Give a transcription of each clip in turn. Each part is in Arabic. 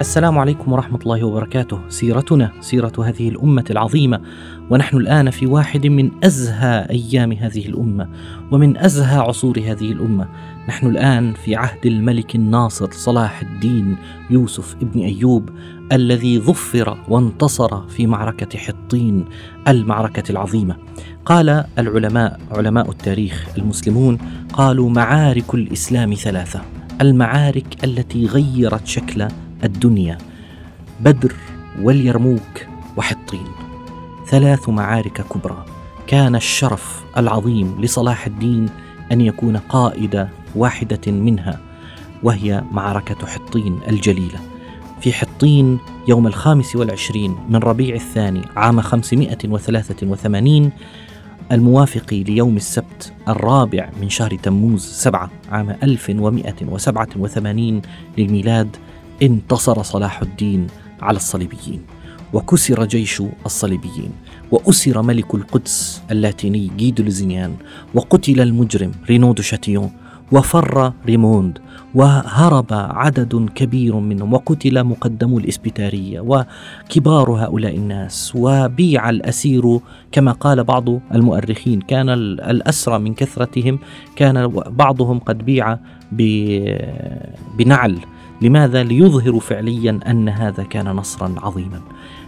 السلام عليكم ورحمة الله وبركاته، سيرتنا سيرة هذه الأمة العظيمة، ونحن الآن في واحد من أزهى أيام هذه الأمة، ومن أزهى عصور هذه الأمة، نحن الآن في عهد الملك الناصر صلاح الدين يوسف ابن أيوب الذي ظفر وانتصر في معركة حطين المعركة العظيمة. قال العلماء علماء التاريخ المسلمون قالوا معارك الإسلام ثلاثة، المعارك التي غيرت شكل الدنيا بدر واليرموك وحطين ثلاث معارك كبرى. كان الشرف العظيم لصلاح الدين أن يكون قائد واحدة منها وهي معركة حطين الجليلة. في حطين يوم الخامس والعشرين من ربيع الثاني عام 583 الموافق ليوم السبت الرابع من شهر تموز سبعة عام 1187 للميلاد انتصر صلاح الدين على الصليبيين وكسر جيش الصليبيين وأسر ملك القدس اللاتيني جي دو لوزينيان وقتل المجرم رينو دو شاتيون وفر ريموند وهرب عدد كبير منهم وقتل مقدمو الإسبيتارية وكبار هؤلاء الناس وبيع الأسير كما قال بعض المؤرخين كان الأسرى من كثرتهم كان بعضهم قد بيع بنعل. لماذا؟ ليظهروا فعليا أن هذا كان نصرا عظيما؟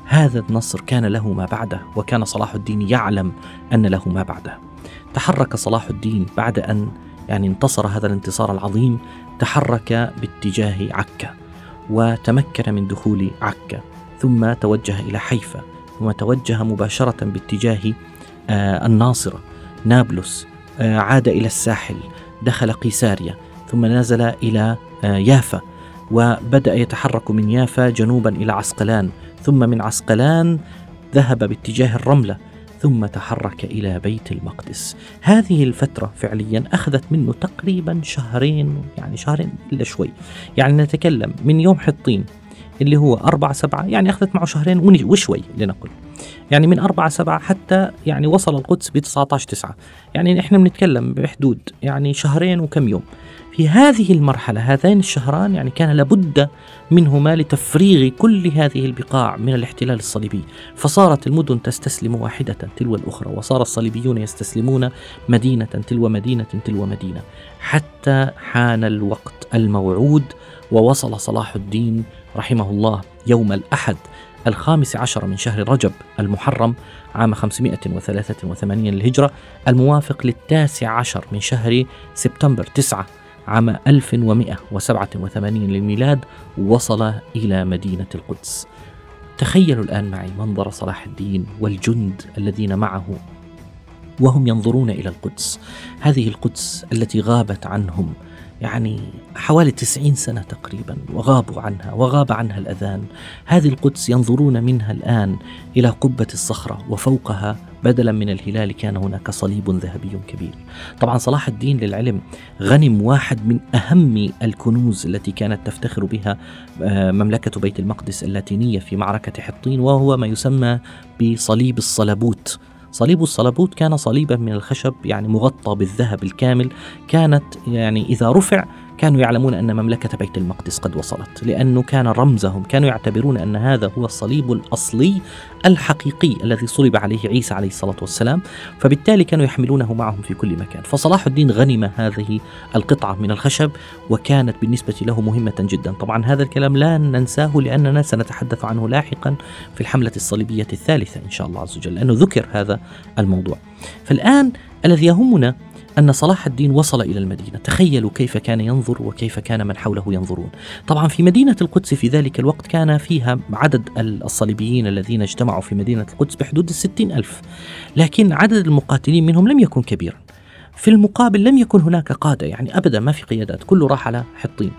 هذا النصر كان له ما بعده وكان صلاح الدين يعلم أن له ما بعده. تحرك صلاح الدين بعد أن يعني انتصر هذا الانتصار العظيم تحرك باتجاه عكا وتمكن من دخول عكا ثم توجه إلى حيفا ثم توجه مباشرة باتجاه آه الناصرة. نابلس آه عاد إلى الساحل دخل قيساريا ثم نزل إلى آه يافا. وبدأ يتحرك من يافا جنوبا إلى عسقلان ثم من عسقلان ذهب باتجاه الرملة ثم تحرك إلى بيت المقدس. هذه الفترة فعليا أخذت منه تقريبا شهرين يعني شهرين إلا شوي. يعني نتكلم من يوم حطين اللي هو أربعة سبعة يعني أخذت معه شهرين وشوي لنقل. يعني من أربعة سبعة حتى يعني وصل القدس ب 19 تسعة. يعني إحنا بنتكلم بحدود يعني شهرين وكم يوم. في هذه المرحلة هذين الشهران يعني كان لابد منهما لتفريغ كل هذه البقاع من الاحتلال الصليبي. فصارت المدن تستسلم واحدة تلو الأخرى وصار الصليبيون يستسلمون مدينة تلو مدينة تلو مدينة. حتى حان الوقت الموعود ووصل صلاح الدين رحمه الله يوم الأحد الخامس عشر من شهر رجب المحرم عام 583 للهجرة الموافق للتاسع عشر من شهر سبتمبر 9 عام 1187 للميلاد وصل إلى مدينة القدس. تخيلوا الآن معي منظر صلاح الدين والجند الذين معه وهم ينظرون إلى القدس. هذه القدس التي غابت عنهم يعني حوالي تسعين سنة تقريبا وغابوا عنها وغاب عنها الأذان. هذه القدس ينظرون منها الآن إلى قبة الصخرة وفوقها بدلا من الهلال كان هناك صليب ذهبي كبير. طبعا صلاح الدين للعلم غنم واحد من أهم الكنوز التي كانت تفتخر بها آه، مملكة بيت المقدس اللاتينية في معركة حطين وهو ما يسمى بصليب الصلبوت صليب الصلبوت كان صليبا من الخشب يعني مغطى بالذهب الكامل. كانت يعني إذا رفع كانوا يعلمون أن مملكة بيت المقدس قد وصلت لأنه كان رمزهم كانوا يعتبرون أن هذا هو الصليب الأصلي الحقيقي الذي صلب عليه عيسى عليه الصلاة والسلام فبالتالي كانوا يحملونه معهم في كل مكان. فصلاح الدين غنم هذه القطعة من الخشب وكانت بالنسبة له مهمة جدا. طبعا هذا الكلام لا ننساه لأننا سنتحدث عنه لاحقا في الحملة الصليبية الثالثة إن شاء الله عز وجل لأنه ذكر هذا الموضوع. فالآن الذي يهمنا أن صلاح الدين وصل إلى المدينة. تخيلوا كيف كان ينظر وكيف كان من حوله ينظرون. طبعا في مدينة القدس في ذلك الوقت كان فيها عدد الصليبيين الذين اجتمعوا في مدينة القدس بحدود الستين ألف. لكن عدد المقاتلين منهم لم يكن كبيرا. في المقابل لم يكن هناك قادة يعني أبدا ما في قيادات كله راح على حطين.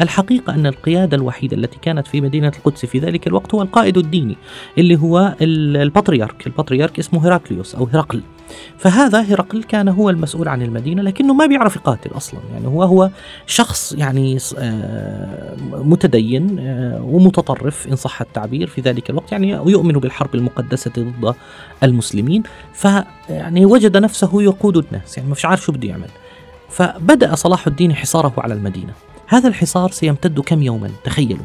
الحقيقة أن القيادة الوحيدة التي كانت في مدينة القدس في ذلك الوقت هو القائد الديني اللي هو البطريرك. البطريرك اسمه هيراكليوس أو هرقل فهذا هرقل كان هو المسؤول عن المدينة لكنه ما بيعرف يقاتل أصلا. يعني هو هو شخص يعني آه، متدين آه، ومتطرف إن صح التعبير في ذلك الوقت. يعني يؤمن بالحرب المقدسة ضد المسلمين. فيعني وجد نفسه يقود الناس. يعني مش عارف شو بده يعمل. فبدأ صلاح الدين حصاره على المدينة. هذا الحصار سيمتد كم يوما؟ تخيلوا.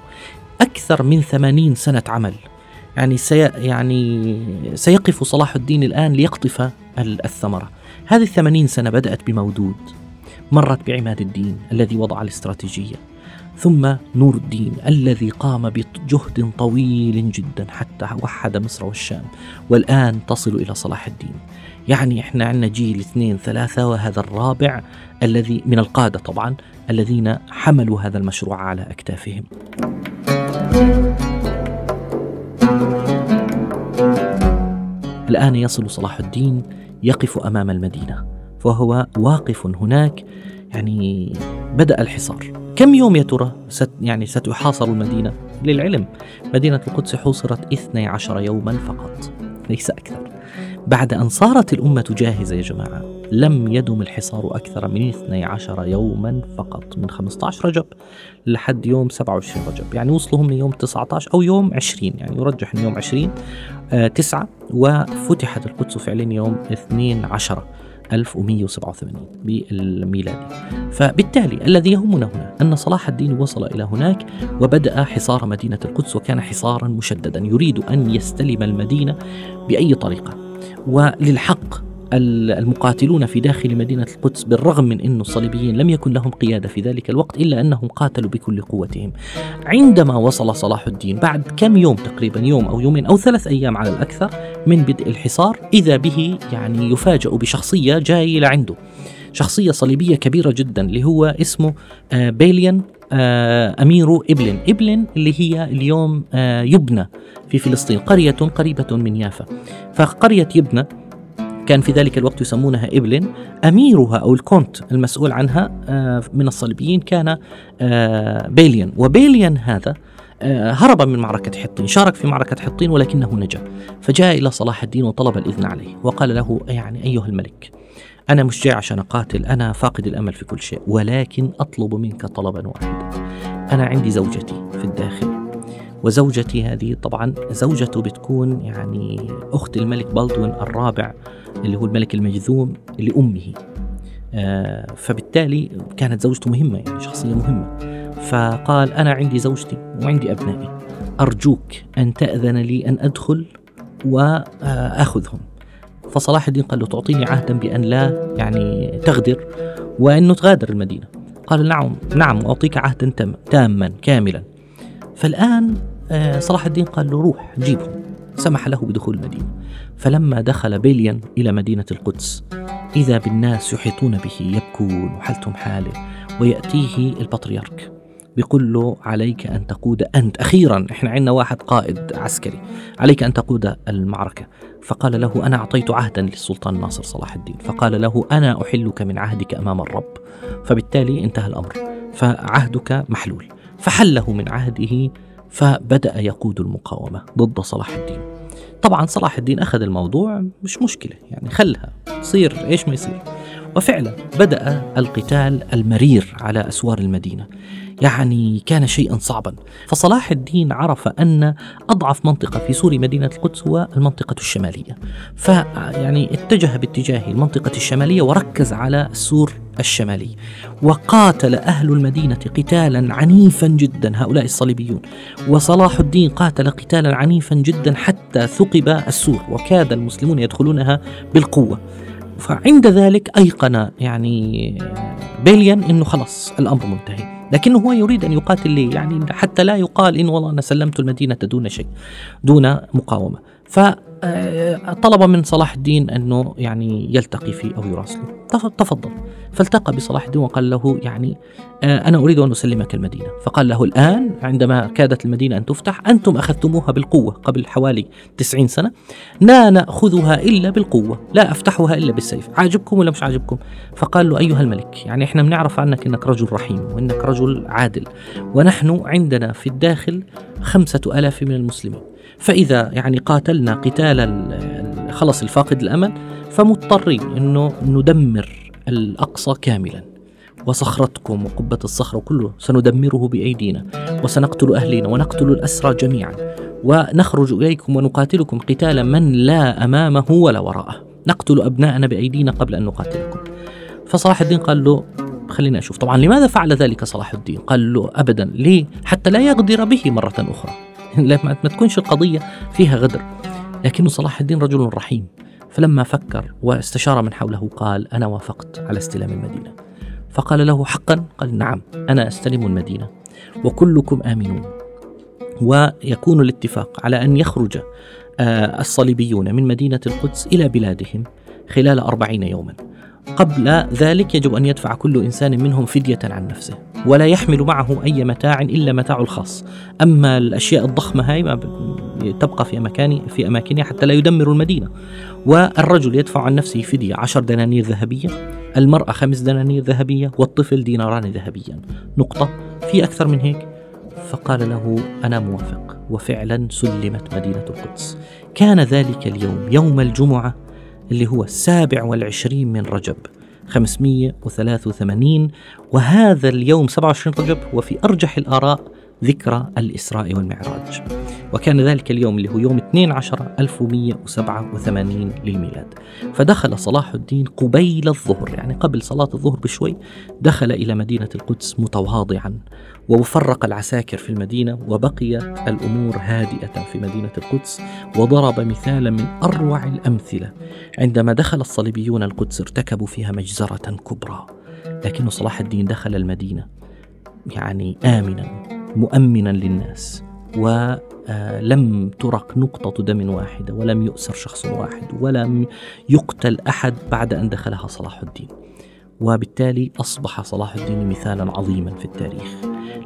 أكثر من ثمانين سنة عمل. يعني سي يعني سيقف صلاح الدين الآن ليقطف الثمرة. هذه الثمانين سنة بدأت بمودود. مرت بعماد الدين الذي وضع الاستراتيجية. ثم نور الدين الذي قام بجهد طويل جدا حتى وحد مصر والشام والآن تصل إلى صلاح الدين. يعني إحنا عندنا جيل اثنين ثلاثة وهذا الرابع الذي من القادة طبعا الذين حملوا هذا المشروع على أكتافهم. الآن يصل صلاح الدين يقف أمام المدينة فهو واقف هناك يعني بدأ الحصار. كم يوم يا ترى ست يعني ستحاصر المدينة؟ للعلم مدينة القدس حوصرت 12 يوما فقط ليس أكثر. بعد أن صارت الأمة جاهزة يا جماعة لم يدم الحصار أكثر من 12 يوما فقط من 15 رجب لحد يوم 27 رجب. يعني وصلوا هم يوم 19 أو يوم 20 يعني يرجح أن يوم 20 آه 9 وفتحت القدس فعليا يوم 12 1187 بالميلادي. فبالتالي الذي يهمنا هنا أن صلاح الدين وصل إلى هناك وبدأ حصار مدينة القدس وكان حصارا مشددا يريد أن يستلم المدينة بأي طريقة. وللحق المقاتلون في داخل مدينة القدس بالرغم من أن الصليبيين لم يكن لهم قيادة في ذلك الوقت إلا أنهم قاتلوا بكل قوتهم. عندما وصل صلاح الدين بعد كم يوم تقريبا يوم أو يومين أو ثلاث أيام على الأكثر من بدء الحصار إذا به يعني يفاجأ بشخصية جاي لعنده شخصية صليبية كبيرة جدا اللي هو اسمه آه، بيليان آه، أمير إبلن. إبلن اللي هي اليوم آه، يبنى في فلسطين قرية قريبة من يافا. فقرية يبنى كان في ذلك الوقت يسمونها إبلن. أميرها أو الكونت المسؤول عنها آه، من الصليبيين كان بيليان. وبيليان هذا هرب من معركة حطين شارك في معركة حطين ولكنه نجا فجاء إلى صلاح الدين وطلب الإذن عليه وقال له يعني أيها الملك أنا مش جاي عشان أقاتل أنا فاقد الأمل في كل شيء ولكن أطلب منك طلبا واحدا. أنا عندي زوجتي في الداخل وزوجتي هذه طبعا زوجته بتكون يعني أخت الملك بالدوين الرابع اللي هو الملك المجذوم لأمه. آه فبالتالي كانت زوجته مهمة يعني شخصية مهمة. فقال أنا عندي زوجتي وعندي أبنائي. أرجوك أن تأذن لي أن أدخل وأخذهم. فصلاح الدين قال له تعطيني عهدا بأن لا يعني تغدر وأنه تغادر المدينة. قال نعم نعم أعطيك عهدا تاما كاملا. فالآن آه، صلاح الدين قال له روح جيبهم. سمح له بدخول المدينة. فلما دخل بيليان إلى مدينة القدس إذا بالناس يحيطون به يبكون وحالتهم حالة ويأتيه البطريرك. بيقول له عليك أن تقود أنت. أخيرا إحنا عندنا واحد قائد عسكري. عليك أن تقود المعركة. فقال له أنا أعطيت عهدا للسلطان ناصر صلاح الدين. فقال له أنا أحلك من عهدك أمام الرب. فبالتالي انتهى الأمر. فعهدك محلول. فحله من عهده فبدأ يقود المقاومة ضد صلاح الدين. طبعا صلاح الدين أخذ الموضوع مش مشكلة يعني خلها. صير إيش ما يصير. وفعلا بدأ القتال المرير على أسوار المدينة. يعني كان شيئا صعبا. فصلاح الدين عرف أن أضعف منطقة في سور مدينة القدس هو المنطقة الشمالية. فيعني اتجه باتجاه المنطقة الشمالية وركز على السور الشمالي. وقاتل أهل المدينة قتالا عنيفا جدا هؤلاء الصليبيون. وصلاح الدين قاتل قتالا عنيفا جدا حتى ثقب السور وكاد المسلمون يدخلونها بالقوة. فعند ذلك أيقن يعني بيليان أنه خلاص الأمر منتهي. لكنه هو يريد أن يقاتل ليه يعني حتى لا يقال إن والله أنا سلمت المدينة دون شيء دون مقاومة. فطلب من صلاح الدين أنه يعني يلتقي فيه أو يراسله. تفضل. فالتقى بصلاح الدين وقال له يعني آه، أنا أريد أن أسلمك المدينة. فقال له الآن عندما كادت المدينة أن تفتح أنتم أخذتموها بالقوة قبل حوالي تسعين سنة. لا نأخذها إلا بالقوة لا أفتحها إلا بالسيف. عاجبكم ولا مش عاجبكم؟ فقال له أيها الملك يعني إحنا بنعرف عنك أنك رجل رحيم وأنك رجل عادل ونحن عندنا في الداخل خمسة ألاف من المسلمين. فإذا يعني قاتلنا قتال خلص الفاقد الأمل فمضطرين أنه ندمر الأقصى كاملا. وصخرتكم وقبة الصخرة وكله سندمره بأيدينا وسنقتل أهلنا ونقتل الأسرى جميعا. ونخرج إليكم ونقاتلكم قتالا من لا أمامه ولا وراءه. نقتل أبناءنا بأيدينا قبل أن نقاتلكم. فصلاح الدين قال له خلينا أشوف طبعا لماذا فعل ذلك صلاح الدين؟ قال له أبدا ليه؟ حتى لا يغدر به مرة أخرى. ما تكونش القضية فيها غدر. لكن صلاح الدين رجل رحيم. فلما فكر واستشار من حوله قال أنا وافقت على استلام المدينة. فقال له حقا؟ قال نعم أنا أستلم المدينة وكلكم آمنون. ويكون الاتفاق على أن يخرج آه، الصليبيون من مدينة القدس إلى بلادهم خلال أربعين يوما. قبل ذلك يجب أن يدفع كل إنسان منهم فدية عن نفسه ولا يحمل معه أي متاع إلا متاعه الخاص. أما الأشياء الضخمة هاي ما تبقى في أماكن في أماكنها حتى لا يدمر المدينة. والرجل يدفع عن نفسه فدية عشر دنانير ذهبية المرأة خمس دنانير ذهبية والطفل ديناران ذهبيا. نقطة. في أكثر من هيك؟ فقال له أنا موافق. وفعلا سلمت مدينة القدس. كان ذلك اليوم يوم الجمعة اللي هو السابع والعشرين من رجب 583 وهذا اليوم 27 رجب هو في أرجح الآراء ذكرى الإسراء والمعراج. وكان ذلك اليوم اللي هو يوم 12 1187 للميلاد. فدخل صلاح الدين قبيل الظهر يعني قبل صلاة الظهر بشوي دخل إلى مدينة القدس متواضعا وفرق العساكر في المدينة وبقي الأمور هادئة في مدينة القدس وضرب مثالا من أروع الأمثلة. عندما دخل الصليبيون القدس ارتكبوا فيها مجزرة كبرى لكن صلاح الدين دخل المدينة يعني آمنا مؤمنا للناس. ولم ترق نقطة دم واحدة ولم يؤسر شخص واحد ولم يقتل أحد بعد أن دخلها صلاح الدين. وبالتالي أصبح صلاح الدين مثالا عظيما في التاريخ.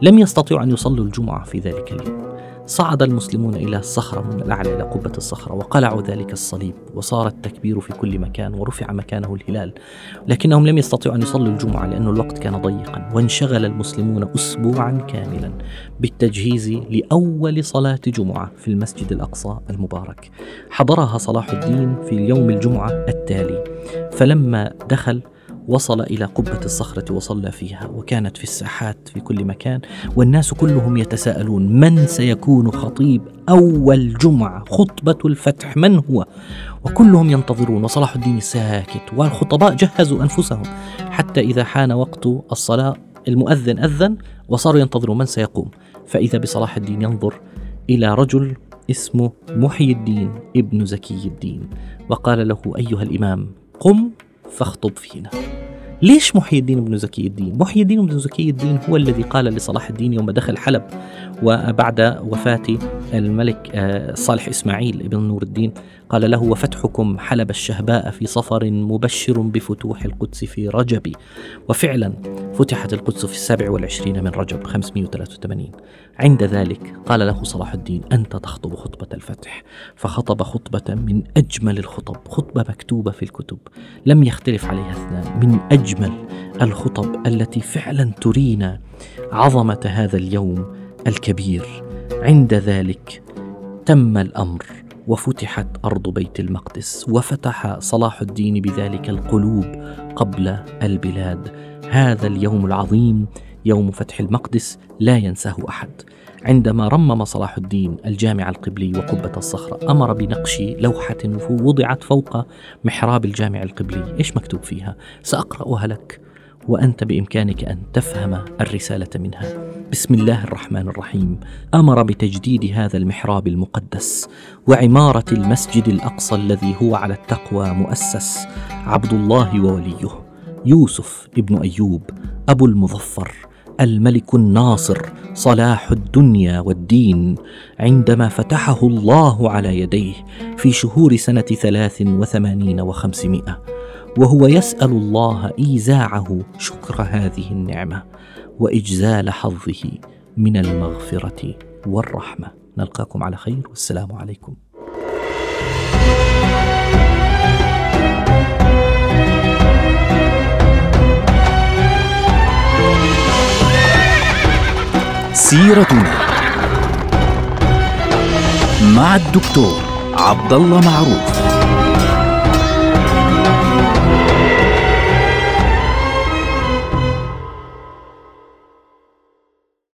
لم يستطيعوا أن يصلوا الجمعة في ذلك اليوم. صعد المسلمون إلى الصخرة من الأعلى إلى قبة الصخرة وقلعوا ذلك الصليب وصار التكبير في كل مكان ورفع مكانه الهلال. لكنهم لم يستطيعوا أن يصلوا الجمعة لأن الوقت كان ضيقا وانشغل المسلمون أسبوعا كاملا بالتجهيز لأول صلاة جمعة في المسجد الأقصى المبارك. حضرها صلاح الدين في يوم الجمعة التالي. فلما دخل وصل إلى قبة الصخرة وصلى فيها وكانت في الساحات في كل مكان والناس كلهم يتساءلون من سيكون خطيب أول جمعة؟ خطبة الفتح من هو؟ وكلهم ينتظرون وصلاح الدين ساكت والخطباء جهزوا أنفسهم حتى إذا حان وقت الصلاة المؤذن أذن وصاروا ينتظرون من سيقوم. فإذا بصلاح الدين ينظر إلى رجل اسمه محي الدين ابن زكي الدين وقال له أيها الإمام قم فاخطب فينا ليش محي الدين بن زكي الدين؟ محي الدين بن زكي الدين هو الذي قال لصلاح الدين يوم دخل حلب وبعد وفاة الملك آه، صالح إسماعيل ابن نور الدين قال له وفتحكم حلب الشهباء في صفر مبشر بفتوح القدس في رجب. وفعلا فتحت القدس في السابع والعشرين من رجب 583 عند ذلك قال له صلاح الدين أنت تخطب خطبة الفتح. فخطب خطبة من أجمل الخطب خطبة مكتوبة في الكتب لم يختلف عليها اثنان من أجمل الخطب التي فعلا ترينا عظمة هذا اليوم الكبير. عند ذلك تم الأمر وفتحت أرض بيت المقدس وفتح صلاح الدين بذلك القلوب قبل البلاد. هذا اليوم العظيم يوم فتح المقدس لا ينساه أحد. عندما رمم صلاح الدين الجامع القبلي وقبة الصخرة أمر بنقش لوحة وضعت فوق محراب الجامع القبلي. إيش مكتوب فيها؟ سأقرأها لك. وأنت بإمكانك أن تفهم الرسالة منها. بسم الله الرحمن الرحيم. أمر بتجديد هذا المحراب المقدس وعمارة المسجد الأقصى الذي هو على التقوى مؤسس عبد الله ووليه. يوسف ابن أيوب أبو المظفر الملك الناصر صلاح الدنيا والدين. عندما فتحه الله على يديه في شهور سنة ثلاث وثمانين وخمسمائة وهو يسأل الله إيزاعه شكر هذه النعمة وإجزال حظه من المغفرة والرحمة. نلقاكم على خير والسلام عليكم. سيرتنا مع الدكتور عبد الله معروف.